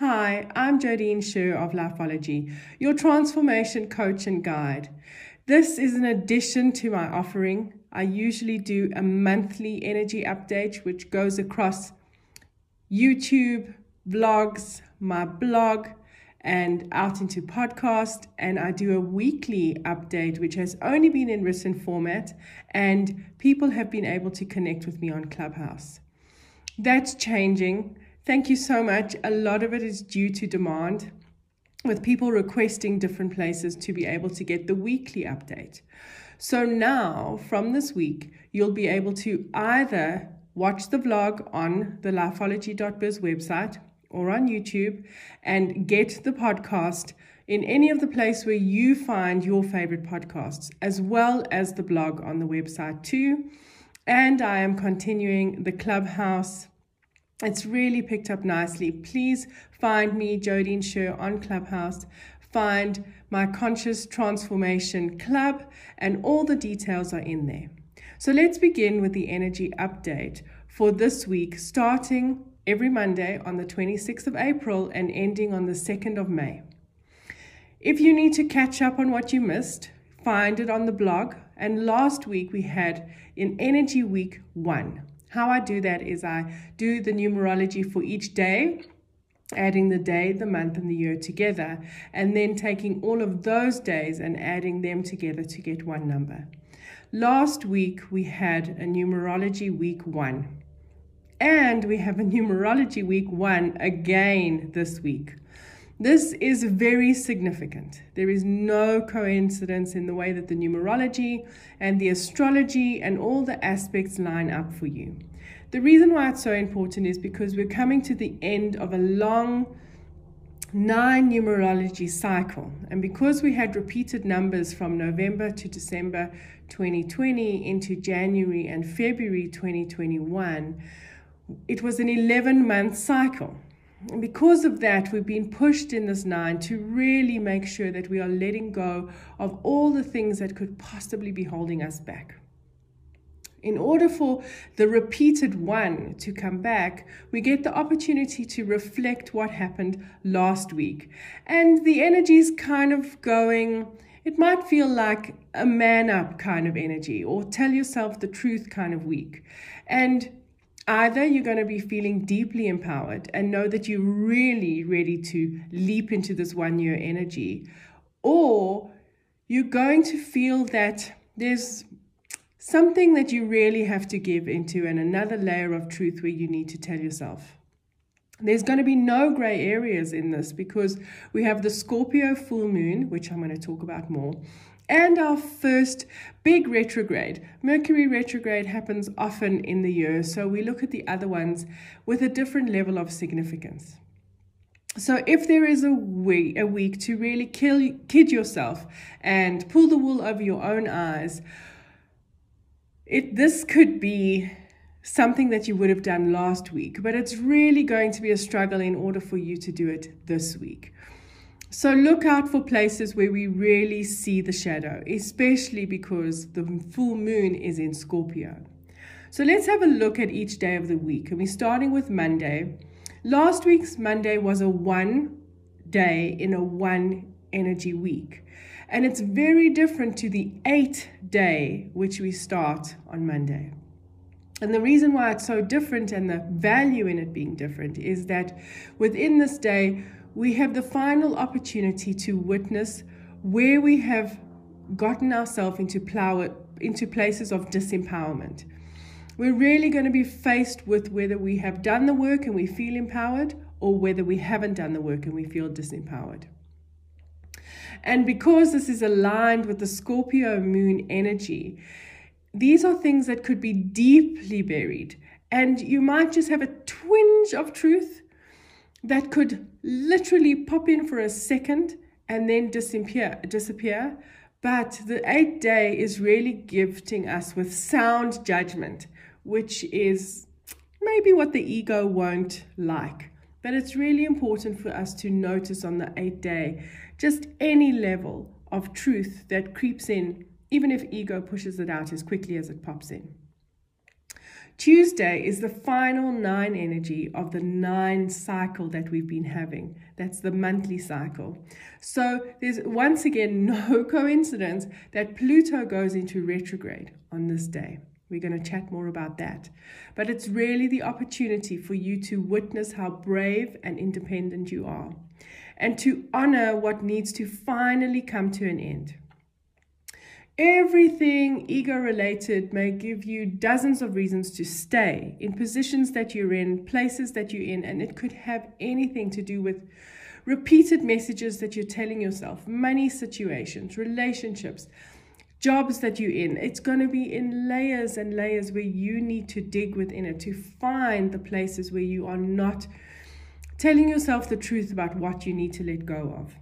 Hi, I'm Jodine Sher of Lifeology, your transformation coach and guide. This is an addition to my offering. I usually do a monthly energy update which goes across YouTube, vlogs, my blog, and out into podcast. And I do a weekly update which has only been in written format, and people have been able to connect with me on Clubhouse. That's changing. Thank you so much. A lot of it is due to demand, with people requesting different places to be able to get the weekly update. So now, from this week, you'll be able to either watch the vlog on the lifeology.biz website or on YouTube and get the podcast in any of the place where you find your favorite podcasts, as well as the blog on the website too. And I am continuing the Clubhouse it's really picked up nicely. Please find me, Jodine Sher, on Clubhouse. Find my Conscious Transformation Club, and all the details are in there. So let's begin with the energy update for this week, starting every Monday on the 26th of April and ending on the 2nd of May. If you need to catch up on what you missed, find it on the blog. And last week we had in Energy Week 1. How I do that is I do the numerology for each day, adding the day, the month, and the year together, and then taking all of those days and adding them together to get one number. Last week we had a numerology week one, and we have a numerology week one again this week. This is very significant. There is no coincidence in the way that the numerology and the astrology and all the aspects line up for you. The reason why it's so important is because we're coming to the end of a long nine numerology cycle. And because we had repeated numbers from November to December 2020 into January and February 2021, it was an 11 month cycle. And because of that, we've been pushed in this nine to really make sure that we are letting go of all the things that could possibly be holding us back. In order for the repeated one to come back, we get the opportunity to reflect what happened last week. And the energy is kind of going, it might feel like a man up kind of energy or tell yourself the truth kind of week. And Either you're going to be feeling deeply empowered and know that you're really ready to leap into this one year energy, or you're going to feel that there's something that you really have to give into and another layer of truth where you need to tell yourself. There's going to be no gray areas in this because we have the Scorpio full moon, which I'm going to talk about more, and our first big retrograde. Mercury retrograde happens often in the year, so we look at the other ones with a different level of significance. So, if there is a week, a week to really kill, kid yourself and pull the wool over your own eyes, it, this could be something that you would have done last week, but it's really going to be a struggle in order for you to do it this week. So look out for places where we really see the shadow, especially because the full moon is in Scorpio. So let's have a look at each day of the week. And we're starting with Monday. Last week's Monday was a one day in a one energy week. And it's very different to the eight day, which we start on Monday. And the reason why it's so different and the value in it being different is that within this day, we have the final opportunity to witness where we have gotten ourselves into, plow, into places of disempowerment. We're really going to be faced with whether we have done the work and we feel empowered or whether we haven't done the work and we feel disempowered. And because this is aligned with the Scorpio moon energy, these are things that could be deeply buried. And you might just have a twinge of truth that could literally pop in for a second and then disappear disappear. But the eighth day is really gifting us with sound judgment which is maybe what the ego won't like. But it's really important for us to notice on the eighth day just any level of truth that creeps in even if ego pushes it out as quickly as it pops in Tuesday is the final nine energy of the nine cycle that we've been having. That's the monthly cycle. So there's once again no coincidence that Pluto goes into retrograde on this day. We're going to chat more about that. But it's really the opportunity for you to witness how brave and independent you are and to honor what needs to finally come to an end. Everything ego related may give you dozens of reasons to stay in positions that you're in, places that you're in, and it could have anything to do with repeated messages that you're telling yourself, money situations, relationships, jobs that you're in. It's going to be in layers and layers where you need to dig within it to find the places where you are not telling yourself the truth about what you need to let go of.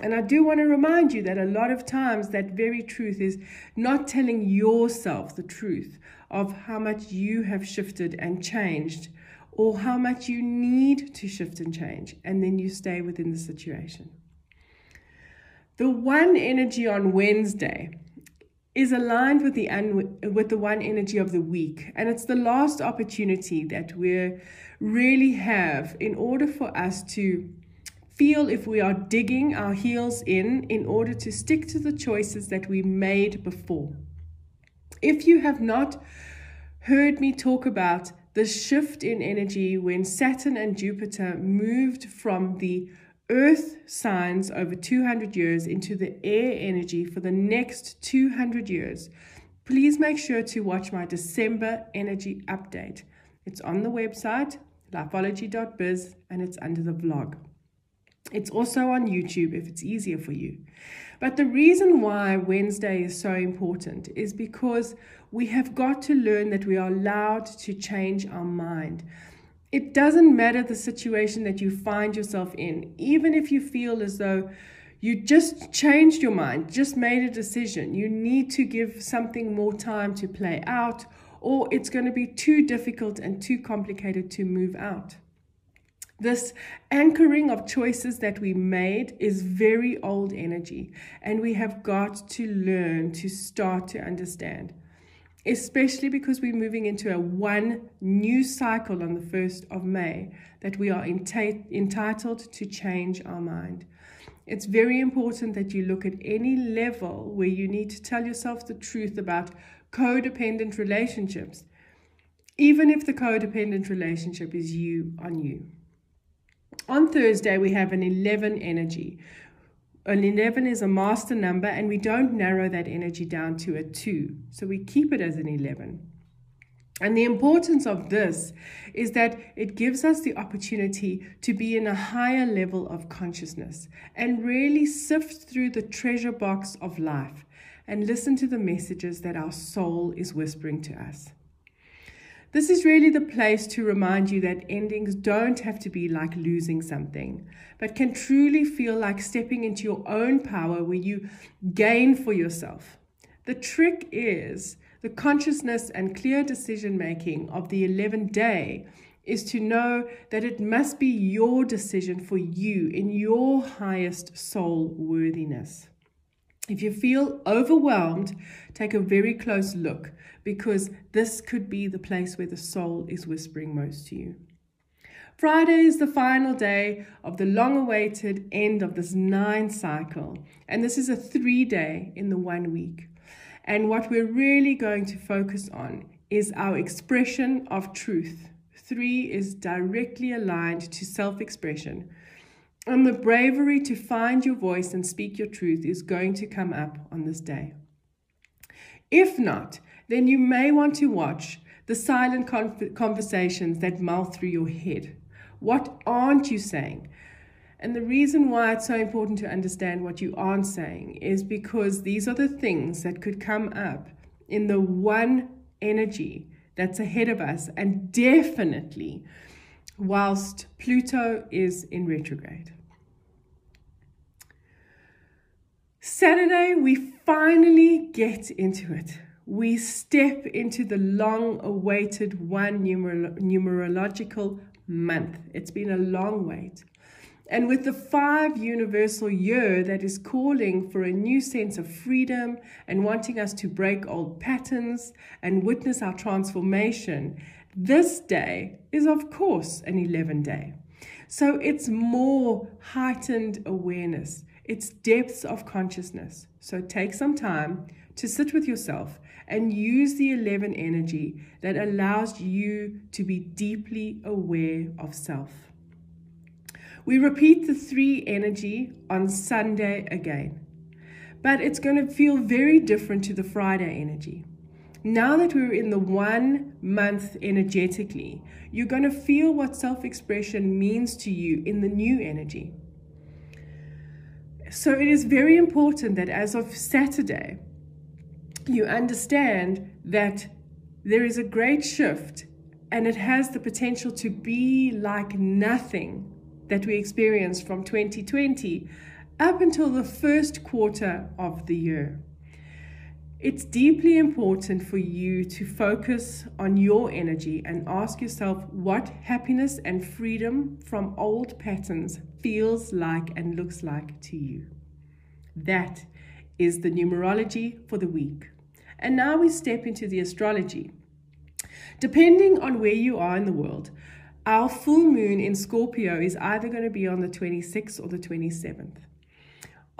And I do want to remind you that a lot of times that very truth is not telling yourself the truth of how much you have shifted and changed or how much you need to shift and change. And then you stay within the situation. The one energy on Wednesday is aligned with the un- with the one energy of the week and it's the last opportunity that we really have in order for us to feel if we are digging our heels in in order to stick to the choices that we made before. If you have not heard me talk about the shift in energy when Saturn and Jupiter moved from the earth signs over 200 years into the air energy for the next 200 years, please make sure to watch my December energy update. It's on the website, lifeology.biz, and it's under the vlog. It's also on YouTube if it's easier for you. But the reason why Wednesday is so important is because we have got to learn that we are allowed to change our mind. It doesn't matter the situation that you find yourself in, even if you feel as though you just changed your mind, just made a decision. You need to give something more time to play out, or it's going to be too difficult and too complicated to move out. This anchoring of choices that we made is very old energy, and we have got to learn to start to understand, especially because we're moving into a one new cycle on the 1st of May that we are enti- entitled to change our mind. It's very important that you look at any level where you need to tell yourself the truth about codependent relationships, even if the codependent relationship is you on you. On Thursday, we have an 11 energy. An 11 is a master number, and we don't narrow that energy down to a 2. So we keep it as an 11. And the importance of this is that it gives us the opportunity to be in a higher level of consciousness and really sift through the treasure box of life and listen to the messages that our soul is whispering to us. This is really the place to remind you that endings don't have to be like losing something, but can truly feel like stepping into your own power where you gain for yourself. The trick is the consciousness and clear decision making of the 11th day is to know that it must be your decision for you in your highest soul worthiness. If you feel overwhelmed, take a very close look because this could be the place where the soul is whispering most to you. Friday is the final day of the long awaited end of this nine cycle, and this is a three day in the one week. And what we're really going to focus on is our expression of truth. Three is directly aligned to self expression and the bravery to find your voice and speak your truth is going to come up on this day. If not, then you may want to watch the silent conversations that mull through your head. What aren't you saying? And the reason why it's so important to understand what you aren't saying is because these are the things that could come up in the one energy that's ahead of us, and definitely whilst Pluto is in retrograde. Saturday, we finally get into it. We step into the long awaited one numer- numerological month. It's been a long wait. And with the five universal year that is calling for a new sense of freedom and wanting us to break old patterns and witness our transformation, this day is, of course, an 11 day. So it's more heightened awareness, it's depths of consciousness. So take some time to sit with yourself and use the 11 energy that allows you to be deeply aware of self. We repeat the three energy on Sunday again, but it's going to feel very different to the Friday energy. Now that we're in the one month energetically, you're going to feel what self expression means to you in the new energy. So it is very important that as of Saturday, you understand that there is a great shift and it has the potential to be like nothing that we experienced from 2020 up until the first quarter of the year. It's deeply important for you to focus on your energy and ask yourself what happiness and freedom from old patterns feels like and looks like to you. That is the numerology for the week. And now we step into the astrology. Depending on where you are in the world, our full moon in Scorpio is either going to be on the 26th or the 27th.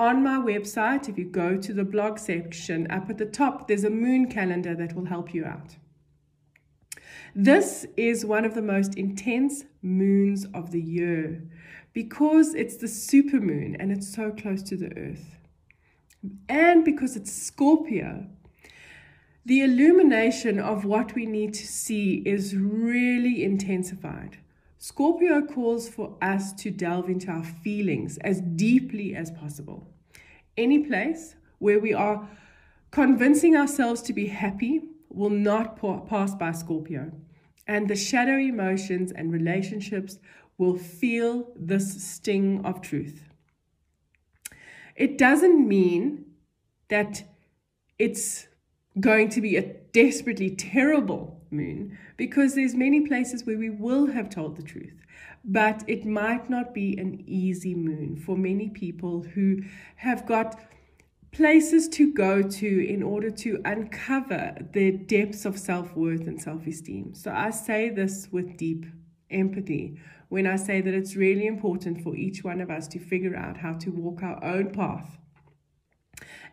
On my website, if you go to the blog section up at the top, there's a moon calendar that will help you out. This is one of the most intense moons of the year because it's the super moon and it's so close to the earth. And because it's Scorpio, the illumination of what we need to see is really intensified. Scorpio calls for us to delve into our feelings as deeply as possible. Any place where we are convincing ourselves to be happy will not pass by Scorpio. And the shadow emotions and relationships will feel this sting of truth. It doesn't mean that it's going to be a desperately terrible moon because there's many places where we will have told the truth but it might not be an easy moon for many people who have got places to go to in order to uncover their depths of self-worth and self-esteem. So i say this with deep empathy when i say that it's really important for each one of us to figure out how to walk our own path.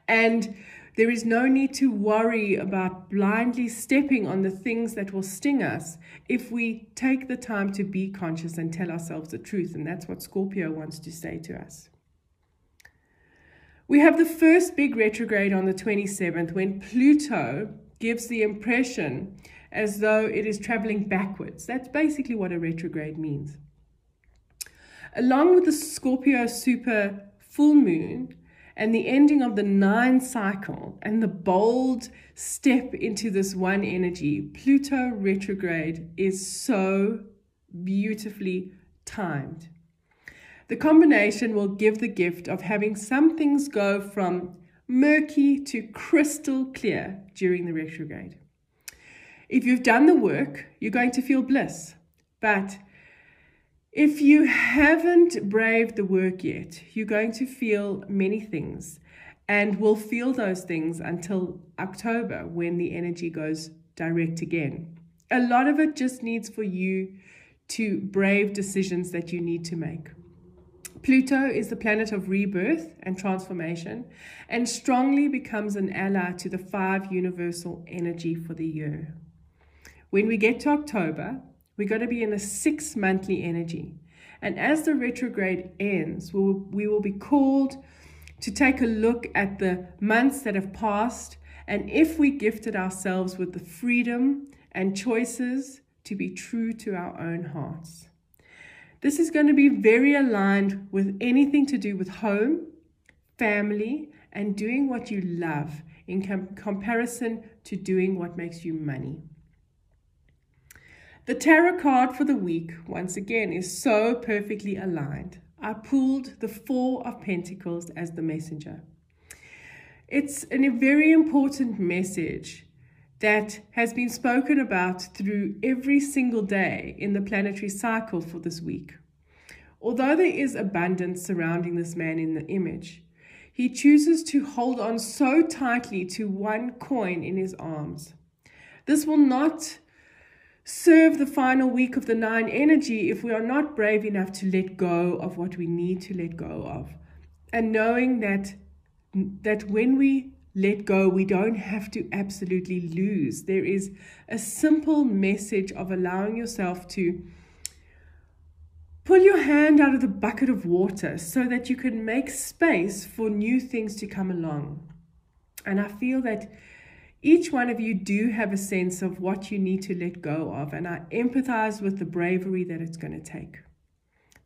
And there is no need to worry about blindly stepping on the things that will sting us if we take the time to be conscious and tell ourselves the truth. And that's what Scorpio wants to say to us. We have the first big retrograde on the 27th when Pluto gives the impression as though it is traveling backwards. That's basically what a retrograde means. Along with the Scorpio super full moon, and the ending of the nine cycle and the bold step into this one energy, Pluto retrograde is so beautifully timed. The combination will give the gift of having some things go from murky to crystal clear during the retrograde. If you've done the work, you're going to feel bliss. But if you haven't braved the work yet, you're going to feel many things and will feel those things until October when the energy goes direct again. A lot of it just needs for you to brave decisions that you need to make. Pluto is the planet of rebirth and transformation and strongly becomes an ally to the five universal energy for the year. When we get to October, we're going to be in a six monthly energy. And as the retrograde ends, we will, we will be called to take a look at the months that have passed and if we gifted ourselves with the freedom and choices to be true to our own hearts. This is going to be very aligned with anything to do with home, family, and doing what you love in com- comparison to doing what makes you money. The tarot card for the week, once again, is so perfectly aligned. I pulled the Four of Pentacles as the messenger. It's a very important message that has been spoken about through every single day in the planetary cycle for this week. although there is abundance surrounding this man in the image, he chooses to hold on so tightly to one coin in his arms. This will not serve the final week of the nine energy if we are not brave enough to let go of what we need to let go of. And knowing that that when we let go, we don't have to absolutely lose. There is a simple message of allowing yourself to pull your hand out of the bucket of water so that you can make space for new things to come along. And I feel that each one of you do have a sense of what you need to let go of, and I empathize with the bravery that it's going to take.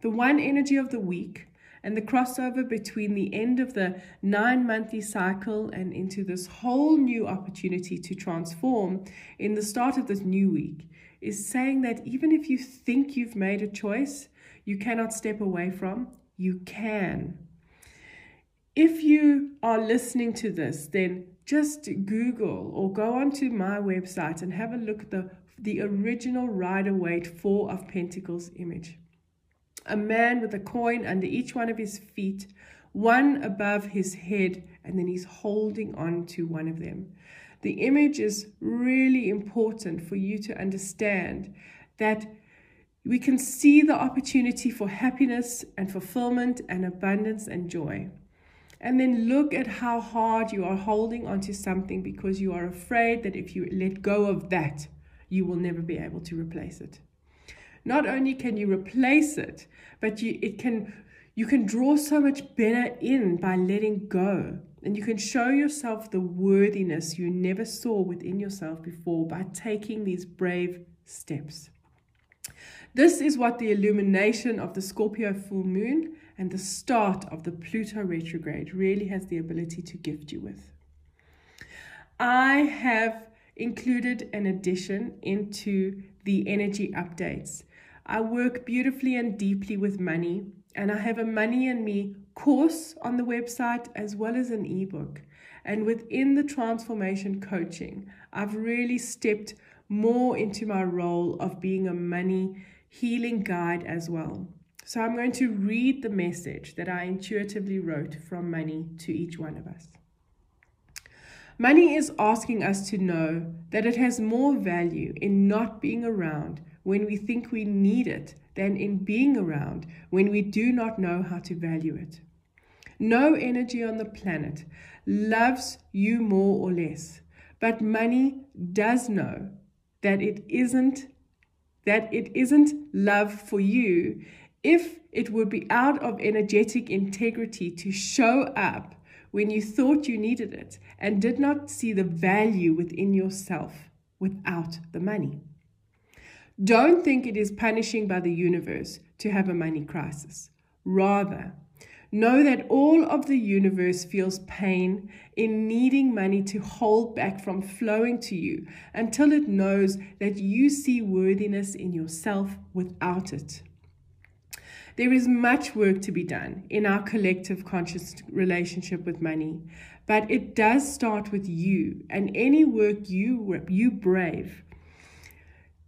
The one energy of the week and the crossover between the end of the nine monthly cycle and into this whole new opportunity to transform in the start of this new week is saying that even if you think you've made a choice you cannot step away from, you can. If you are listening to this, then just Google or go onto my website and have a look at the, the original Rider Waite Four of Pentacles image. A man with a coin under each one of his feet, one above his head, and then he's holding on to one of them. The image is really important for you to understand that we can see the opportunity for happiness and fulfillment and abundance and joy. And then look at how hard you are holding onto something because you are afraid that if you let go of that, you will never be able to replace it. Not only can you replace it, but you it can you can draw so much better in by letting go. And you can show yourself the worthiness you never saw within yourself before by taking these brave steps. This is what the illumination of the Scorpio full moon and the start of the Pluto retrograde really has the ability to gift you with. I have included an addition into the energy updates. I work beautifully and deeply with money, and I have a Money and Me course on the website as well as an ebook. And within the transformation coaching, I've really stepped more into my role of being a money healing guide as well. So I'm going to read the message that I intuitively wrote from money to each one of us. Money is asking us to know that it has more value in not being around when we think we need it than in being around when we do not know how to value it. No energy on the planet loves you more or less, but money does know that it isn't that it isn't love for you if it would be out of energetic integrity to show up when you thought you needed it and did not see the value within yourself without the money. Don't think it is punishing by the universe to have a money crisis. Rather, know that all of the universe feels pain in needing money to hold back from flowing to you until it knows that you see worthiness in yourself without it. There is much work to be done in our collective conscious relationship with money, but it does start with you and any work you, you brave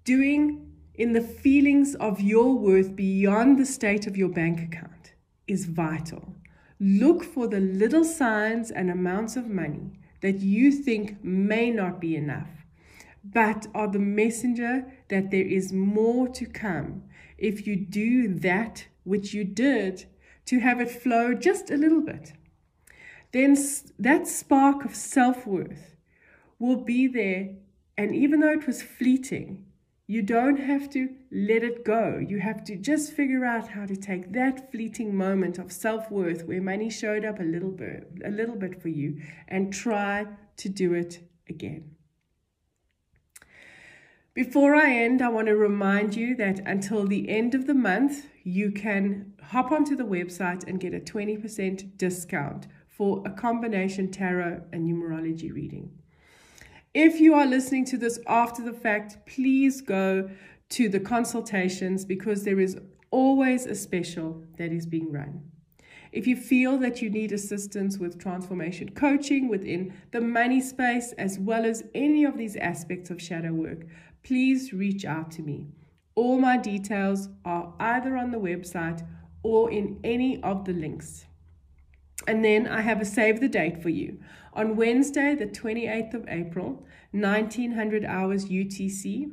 doing in the feelings of your worth beyond the state of your bank account is vital. Look for the little signs and amounts of money that you think may not be enough, but are the messenger that there is more to come if you do that which you did to have it flow just a little bit. Then that spark of self worth will be there, and even though it was fleeting, you don't have to let it go. You have to just figure out how to take that fleeting moment of self-worth where money showed up a little bit, a little bit for you and try to do it again. Before I end, I want to remind you that until the end of the month, you can hop onto the website and get a 20% discount for a combination tarot and numerology reading. If you are listening to this after the fact, please go to the consultations because there is always a special that is being run. If you feel that you need assistance with transformation coaching within the money space, as well as any of these aspects of shadow work, please reach out to me. All my details are either on the website or in any of the links. And then I have a save the date for you. On Wednesday, the 28th of April, 1900 hours UTC,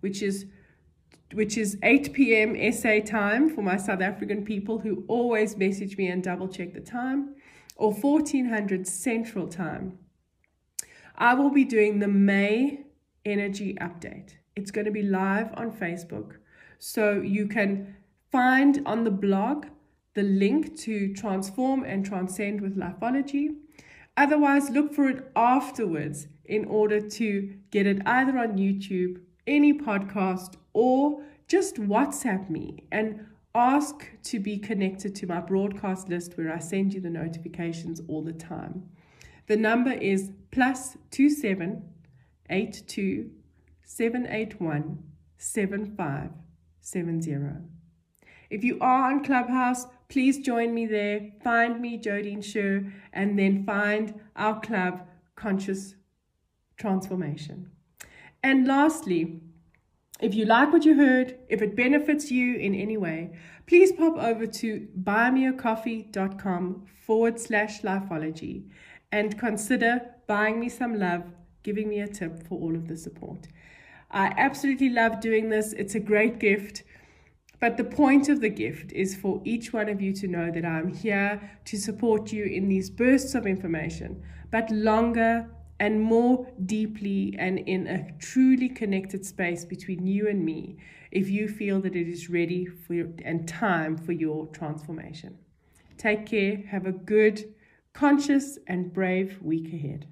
which is which is 8 p.m. SA time for my South African people who always message me and double check the time, or 1400 Central time. I will be doing the May energy update. It's going to be live on Facebook. So you can find on the blog the link to transform and transcend with lifeology. Otherwise, look for it afterwards in order to get it either on YouTube, any podcast, or just WhatsApp me and ask to be connected to my broadcast list where I send you the notifications all the time. The number is plus two seven eight two seven eight one seven five seven zero. If you are on Clubhouse, please join me there. Find me, Jodine Sher, and then find our club, Conscious Transformation. And lastly, if you like what you heard, if it benefits you in any way, please pop over to buymeacoffee.com forward slash lifeology and consider buying me some love, giving me a tip for all of the support. I absolutely love doing this. It's a great gift. But the point of the gift is for each one of you to know that I'm here to support you in these bursts of information, but longer and more deeply and in a truly connected space between you and me if you feel that it is ready for your, and time for your transformation. Take care. Have a good, conscious, and brave week ahead.